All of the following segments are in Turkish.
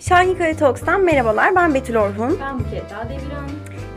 Şahin Kaya Talks'tan merhabalar. Ben Betül Orhun. Ben Buket Deviren.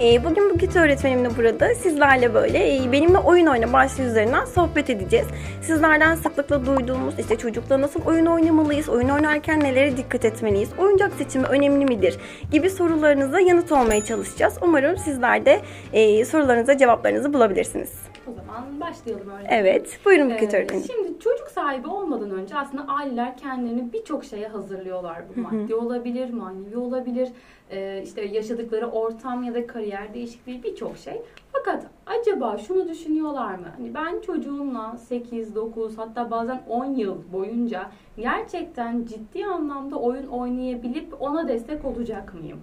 Ee, bugün Buket öğretmenimle burada sizlerle böyle e, benimle oyun oyna başlığı üzerinden sohbet edeceğiz. Sizlerden sıklıkla duyduğumuz işte çocukla nasıl oyun oynamalıyız, oyun oynarken nelere dikkat etmeliyiz, oyuncak seçimi önemli midir gibi sorularınıza yanıt olmaya çalışacağız. Umarım sizler de e, sorularınıza cevaplarınızı bulabilirsiniz. O zaman başlayalım öyle. Evet, buyurun Buket Ee, öğretmenim. Şimdi çocuk sahibi olmadan önce aslında aileler kendilerini birçok şeye hazırlıyorlar. Bu maddi olabilir, manevi olabilir, ee, işte yaşadıkları ortam ya da kariyer değişikliği birçok şey. Fakat acaba şunu düşünüyorlar mı? Hani ben çocuğumla 8, 9 hatta bazen 10 yıl boyunca gerçekten ciddi anlamda oyun oynayabilip ona destek olacak mıyım?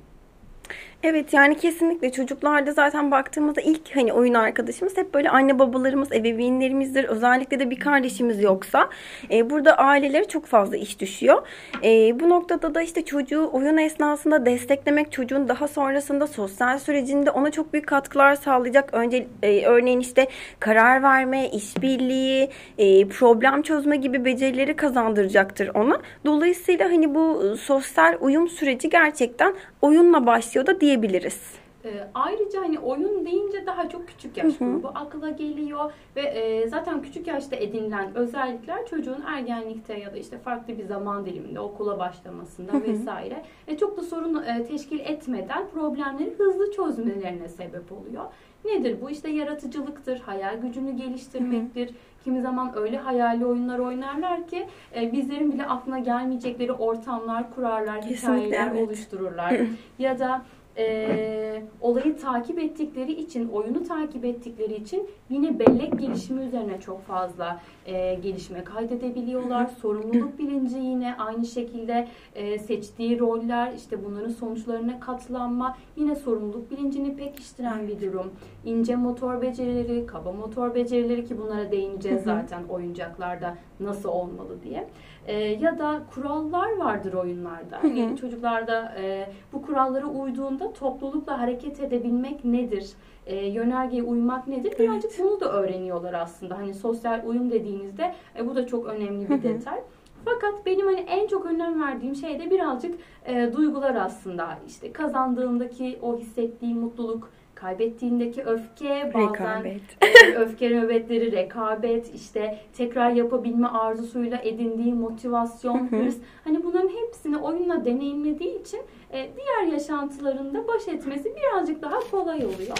Evet yani kesinlikle çocuklarda zaten baktığımızda ilk hani oyun arkadaşımız hep böyle anne babalarımız, ebeveynlerimizdir. Özellikle de bir kardeşimiz yoksa e, burada ailelere çok fazla iş düşüyor. E, bu noktada da işte çocuğu oyun esnasında desteklemek çocuğun daha sonrasında sosyal sürecinde ona çok büyük katkılar sağlayacak. Önce e, örneğin işte karar verme, işbirliği, e, problem çözme gibi becerileri kazandıracaktır ona. Dolayısıyla hani bu e, sosyal uyum süreci gerçekten oyunla başlıyor da diyebiliriz. Ee, ayrıca hani oyun deyince daha çok küçük yaş grubu akla geliyor ve e, zaten küçük yaşta edinilen özellikler çocuğun ergenlikte ya da işte farklı bir zaman diliminde okula başlamasında vesaire e, çok da sorun e, teşkil etmeden problemleri hızlı çözmelerine sebep oluyor. Nedir bu? İşte yaratıcılıktır, hayal gücünü geliştirmektir. Kimi zaman öyle hayali oyunlar oynarlar ki e, bizlerin bile aklına gelmeyecekleri ortamlar kurarlar, Kesinlikle, hikayeler evet. oluştururlar. ya da e, olayı takip ettikleri için, oyunu takip ettikleri için yine bellek gelişimi üzerine çok fazla e, gelişme kaydedebiliyorlar. Sorumluluk bilinci yine aynı şekilde e, seçtiği roller, işte bunların sonuçlarına katlanma yine sorumluluk bilincini pekiştiren bir durum. İnce motor becerileri, kaba motor becerileri ki bunlara değineceğiz zaten oyuncaklarda nasıl olmalı diye. E, ya da kurallar vardır oyunlarda. Hani çocuklarda e, bu kurallara uyduğunda toplulukla hareket edebilmek nedir? E, yönergeye uymak nedir? Birazcık bunu da öğreniyorlar aslında. Hani sosyal uyum dediğinizde e, bu da çok önemli bir detay. Fakat benim hani en çok önem verdiğim şey de birazcık e, duygular aslında. İşte kazandığındaki o hissettiği mutluluk, kaybettiğindeki öfke, bazen Rekabet. e, öfke nöbetleri, rekabet, işte tekrar yapabilme arzusuyla edindiği motivasyon, hırs. Hani bunların hepsini oyunla deneyimlediği için e, diğer yaşantılarında baş etmesi birazcık daha kolay oluyor.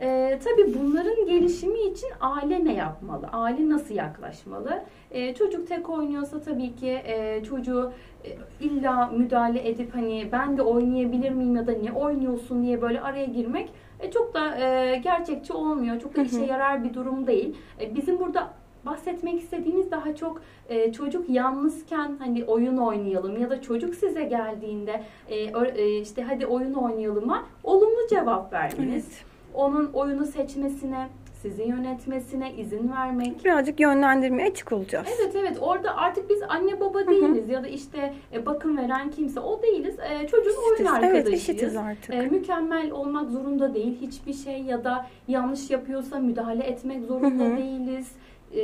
E, tabii bunların gelişimi için aile ne yapmalı? Aile nasıl yaklaşmalı? E, çocuk tek oynuyorsa tabii ki e, çocuğu e, illa müdahale edip hani ben de oynayabilir miyim ya da ne oynuyorsun diye böyle araya girmek e, çok da e, gerçekçi olmuyor. Çok da işe yarar bir durum değil. E, bizim burada bahsetmek istediğimiz daha çok e, çocuk yalnızken hani oyun oynayalım ya da çocuk size geldiğinde e, e, işte hadi oyun oynayalıma olumlu cevap vermeniz. Evet. Onun oyunu seçmesine, sizi yönetmesine izin vermek. Birazcık yönlendirmeye açık olacağız. Evet evet orada artık biz anne baba değiliz ya da işte e, bakım veren kimse o değiliz. E, çocuğun oyun Eşitiz. Evet, arkadaşıyız. eşitiz artık. E, mükemmel olmak zorunda değil hiçbir şey ya da yanlış yapıyorsa müdahale etmek zorunda değiliz. E,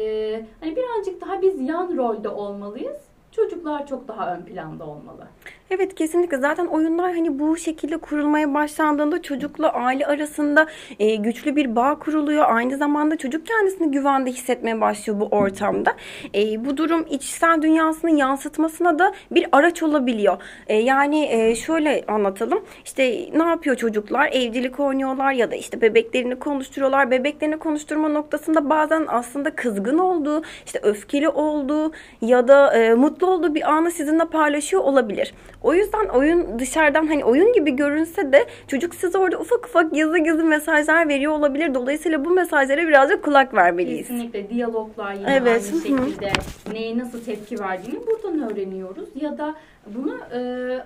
hani birazcık daha biz yan rolde olmalıyız. Çocuklar çok daha ön planda olmalı. Evet kesinlikle zaten oyunlar hani bu şekilde kurulmaya başlandığında çocukla aile arasında e, güçlü bir bağ kuruluyor. Aynı zamanda çocuk kendisini güvende hissetmeye başlıyor bu ortamda. E, bu durum içsel dünyasını yansıtmasına da bir araç olabiliyor. E, yani e, şöyle anlatalım. İşte ne yapıyor çocuklar? Evcilik oynuyorlar ya da işte bebeklerini konuşturuyorlar. Bebeklerini konuşturma noktasında bazen aslında kızgın olduğu, işte öfkeli olduğu ya da e, mutlu olduğu bir anı sizinle paylaşıyor olabilir. O yüzden oyun dışarıdan hani oyun gibi görünse de çocuk size orada ufak ufak gizli gizli mesajlar veriyor olabilir. Dolayısıyla bu mesajlara birazcık kulak vermeliyiz. Kesinlikle diyaloglar yine Evet, aynı hı hı. şekilde neye nasıl tepki verdiğini buradan öğreniyoruz. Ya da bunu e,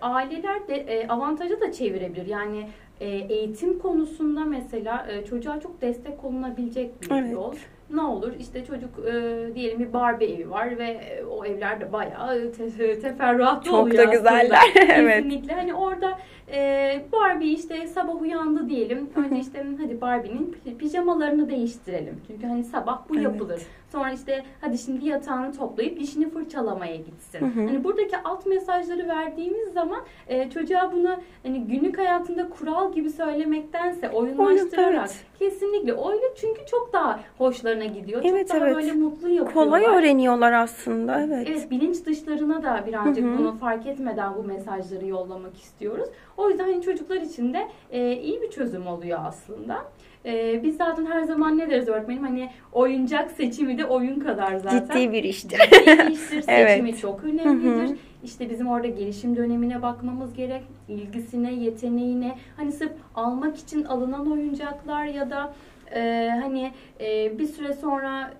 aileler de e, avantaja da çevirebilir. Yani e, eğitim konusunda mesela e, çocuğa çok destek olunabilecek bir Evet. yol. Ne olur işte çocuk e, diyelim bir Barbie evi var ve e, o evlerde bayağı te- teferruatlı Çok oluyor da aslında. güzeller. Evet. Kesinlikle. Hani orada e, Barbie işte sabah uyandı diyelim. Önce işte hadi Barbie'nin pi- pijamalarını değiştirelim. Çünkü hani sabah bu Evet. yapılır. Sonra işte hadi şimdi yatağını toplayıp dişini fırçalamaya gitsin. Hani buradaki alt mesajları verdiğimiz zaman e, çocuğa bunu hani günlük hayatında kural gibi söylemektense oyunlaştırarak evet. kesinlikle öyle çünkü çok daha hoşlarına gidiyor. Evet, çok daha evet. böyle mutlu yapıyorlar. Kolay öğreniyorlar aslında. Evet. Evet bilinç dışlarına da birazcık bunu fark etmeden bu mesajları yollamak istiyoruz. O yüzden hani çocuklar için de e, iyi bir çözüm oluyor aslında. E, biz zaten her zaman ne deriz öğretmenim hani oyuncak seçimi de oyun kadar zaten. Ciddi bir iştir. Ciddi bir iştir. Evet. Seçimi çok önemlidir. İşte bizim orada gelişim dönemine bakmamız gerek. ilgisine, yeteneğine. Hani sırf almak için alınan oyuncaklar ya da e, hani e, bir süre sonra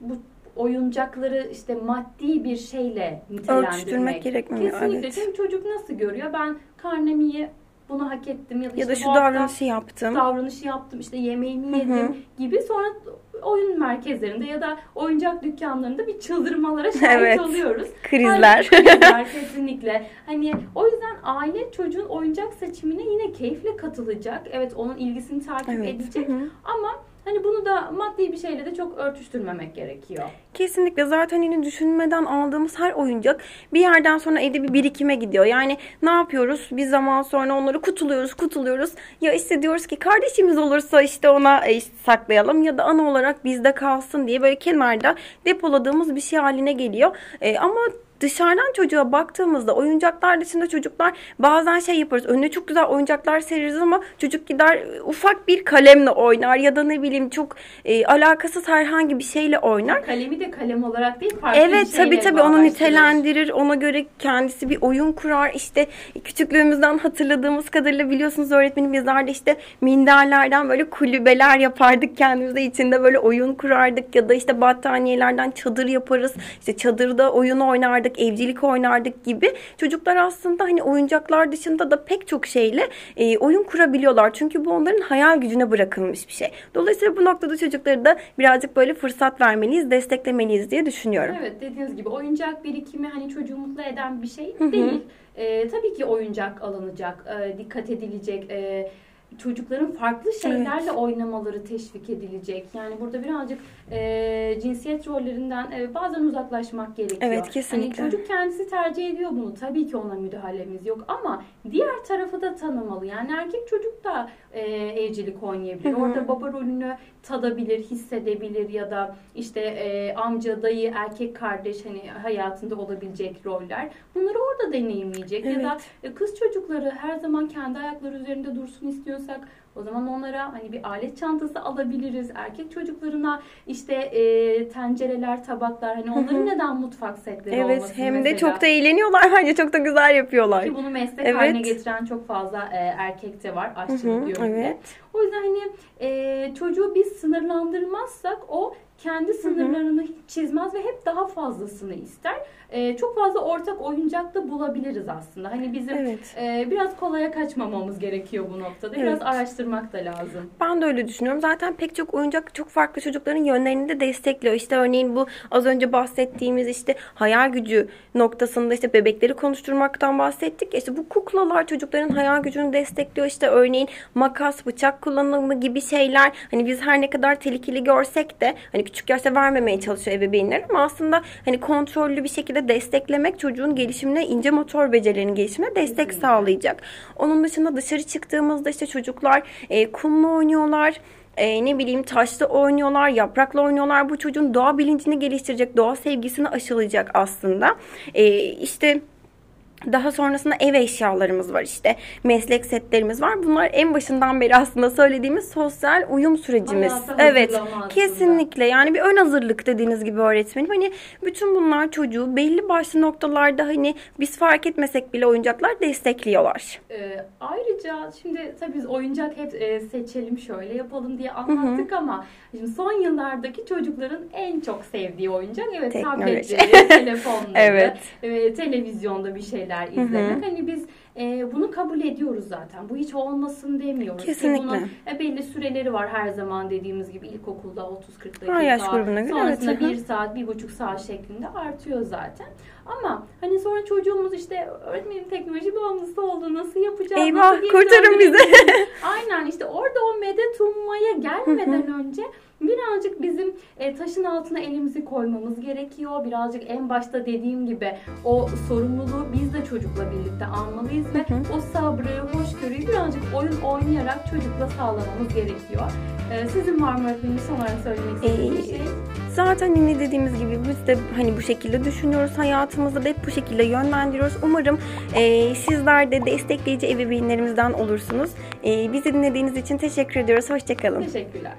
bu oyuncakları işte maddi bir şeyle nitelendirmek. Örtüştürmek gerekmiyor. Kesinlikle. Evet. Çünkü çocuk nasıl görüyor? Ben karnemi ye, bunu hak ettim ya da, Ya da işte şu davranışı yaptım. davranışı yaptım, işte hı. yedim gibi sonra oyun merkezlerinde ya da oyuncak dükkanlarında bir çıldırmalara şahit Evet. oluyoruz. Krizler. Hani krizler kesinlikle. Hani o yüzden aile çocuğun oyuncak seçimine yine keyifle katılacak. Evet onun ilgisini takip Evet. edecek Hı hı. ama hani bunu da maddi bir şeyle de çok örtüştürmemek gerekiyor. Kesinlikle zaten yine düşünmeden aldığımız her oyuncak bir yerden sonra evde bir birikime gidiyor. Yani ne yapıyoruz? Bir zaman sonra onları kutuluyoruz, kutuluyoruz. Ya işte diyoruz ki kardeşimiz olursa işte ona e, işte saklayalım ya da ana olarak bizde kalsın diye böyle kenarda depoladığımız bir şey haline geliyor. E, ama dışarıdan çocuğa baktığımızda oyuncaklar dışında çocuklar bazen şey yaparız. Önüne çok güzel oyuncaklar seririz ama çocuk gider e, ufak bir kalemle oynar ya da ne bileyim çok e, alakasız herhangi bir şeyle oynar. Kalemi de kalem olarak değil farklı bir Evet tabii şeyle tabii onu nitelendirir. Ona göre kendisi bir oyun kurar. İşte küçüklüğümüzden hatırladığımız kadarıyla biliyorsunuz öğretmenim de işte minderlerden böyle kulübeler yapardık kendimize içinde böyle oyun kurardık ya da işte battaniyelerden çadır yaparız. İşte çadırda oyun oynardık, evcilik oynardık gibi. Çocuklar aslında hani oyuncaklar dışında da pek çok şeyle e, oyun kurabiliyorlar. Çünkü bu onların hayal gücüne bırakılmış bir şey. Dolayısıyla bu noktada çocukları da birazcık böyle fırsat vermeliyiz, desteklemeliyiz diye düşünüyorum. Evet dediğiniz gibi oyuncak birikimi hani çocuğu mutlu eden bir şey değil. Ee, tabii ki oyuncak alınacak, e, dikkat edilecek. e, çocukların farklı şeylerle oynamaları teşvik edilecek. Yani burada birazcık e, cinsiyet rollerinden e, bazen uzaklaşmak gerekiyor. Evet, kesinlikle. Hani çocuk kendisi tercih ediyor bunu. Tabii ki ona müdahalemiz yok ama diğer tarafı da tanımalı. Yani erkek çocuk da e, evcilik oynayabilir. Hı hı. Orada baba rolünü tadabilir, hissedebilir ya da işte e, amca, dayı, erkek kardeş hani hayatında olabilecek roller. Bunları orada deneyimleyecek ya da e, kız çocukları her zaman kendi ayakları üzerinde dursun istiyorsak o zaman onlara hani bir alet çantası alabiliriz. Erkek çocuklarına işte e, tencereler, tabaklar hani onların neden mutfak setleri Evet olmasın hem de mesela. çok da eğleniyorlar bence çok da güzel yapıyorlar. Ki bunu meslek Evet. haline getiren çok fazla e, erkek de var aşçılık yönünde. evet. O yüzden hani e, çocuğu biz sınırlandırmazsak o kendi sınırlarını hiç çizmez ve hep daha fazlasını ister. E, çok fazla ortak oyuncak da bulabiliriz aslında. Hani bizim Evet. e, biraz kolaya kaçmamamız gerekiyor bu noktada. Biraz Evet. araştırmak da lazım. Ben de öyle düşünüyorum. Zaten pek çok oyuncak çok farklı çocukların yönlerini de destekliyor. İşte örneğin bu az önce bahsettiğimiz işte hayal gücü noktasında işte bebekleri konuşturmaktan bahsettik. İşte bu kuklalar çocukların hayal gücünü destekliyor. İşte örneğin makas, bıçak kullanımı gibi şeyler. Hani biz her ne kadar tehlikeli görsek de hani küçük yaşta vermemeye çalışıyor ebeveynler ama aslında hani kontrollü bir şekilde desteklemek çocuğun gelişimine, ince motor becerilerinin gelişimine destek Kesinlikle. sağlayacak. Onun dışında dışarı çıktığımızda işte çocuklar e, kumla oynuyorlar. E, ne bileyim taşla oynuyorlar, yaprakla oynuyorlar. Bu çocuğun doğa bilincini geliştirecek, doğa sevgisini aşılayacak aslında. E, işte daha sonrasında ev eşyalarımız var işte. Meslek setlerimiz var. Bunlar en başından beri aslında söylediğimiz sosyal uyum sürecimiz. Hayata Evet. Kesinlikle. Yani bir ön hazırlık dediğiniz gibi öğretmenim. Hani bütün bunlar çocuğu belli başlı noktalarda hani biz fark etmesek bile oyuncaklar destekliyorlar. Ee, ayrıca şimdi tabii biz oyuncak hep e, seçelim şöyle yapalım diye anlattık ama şimdi son yıllardaki çocukların en çok sevdiği oyuncak evet Teknoloji. tabletleri, telefonları, Evet. e, televizyonda bir şeyler izlemek. Hani biz e, bunu kabul ediyoruz zaten. Bu hiç olmasın demiyoruz. Kesinlikle. bunun e, belli süreleri var her zaman dediğimiz gibi ilkokulda 30-40 dakika. Her yaş grubuna göre, Sonrasında evet, bir saat, bir buçuk saat şeklinde artıyor zaten. Ama hani sonra çocuğumuz işte öğretmenin teknoloji bağımlısı oldu nasıl yapacağız? Eyvah, nasıl kurtarın bizi. Aynen işte orada o medet ummaya gelmeden önce birazcık bizim e, taşın altına elimizi koymamız gerekiyor. Birazcık en başta dediğim gibi o sorumluluğu biz de çocukla birlikte almalıyız ve Hı hı. o sabrı, hoşgörüyü birazcık oyun oynayarak çocukla sağlamamız gerekiyor. E, sizin var mı öğretmenim son olarak söylemek istediğiniz bir Ee, şey? Zaten yine dediğimiz gibi biz de hani bu şekilde düşünüyoruz hayatımızı da hep bu şekilde yönlendiriyoruz. Umarım e, sizler de destekleyici ebeveynlerimizden olursunuz. E, bizi dinlediğiniz için teşekkür ediyoruz. Hoşçakalın. Teşekkürler.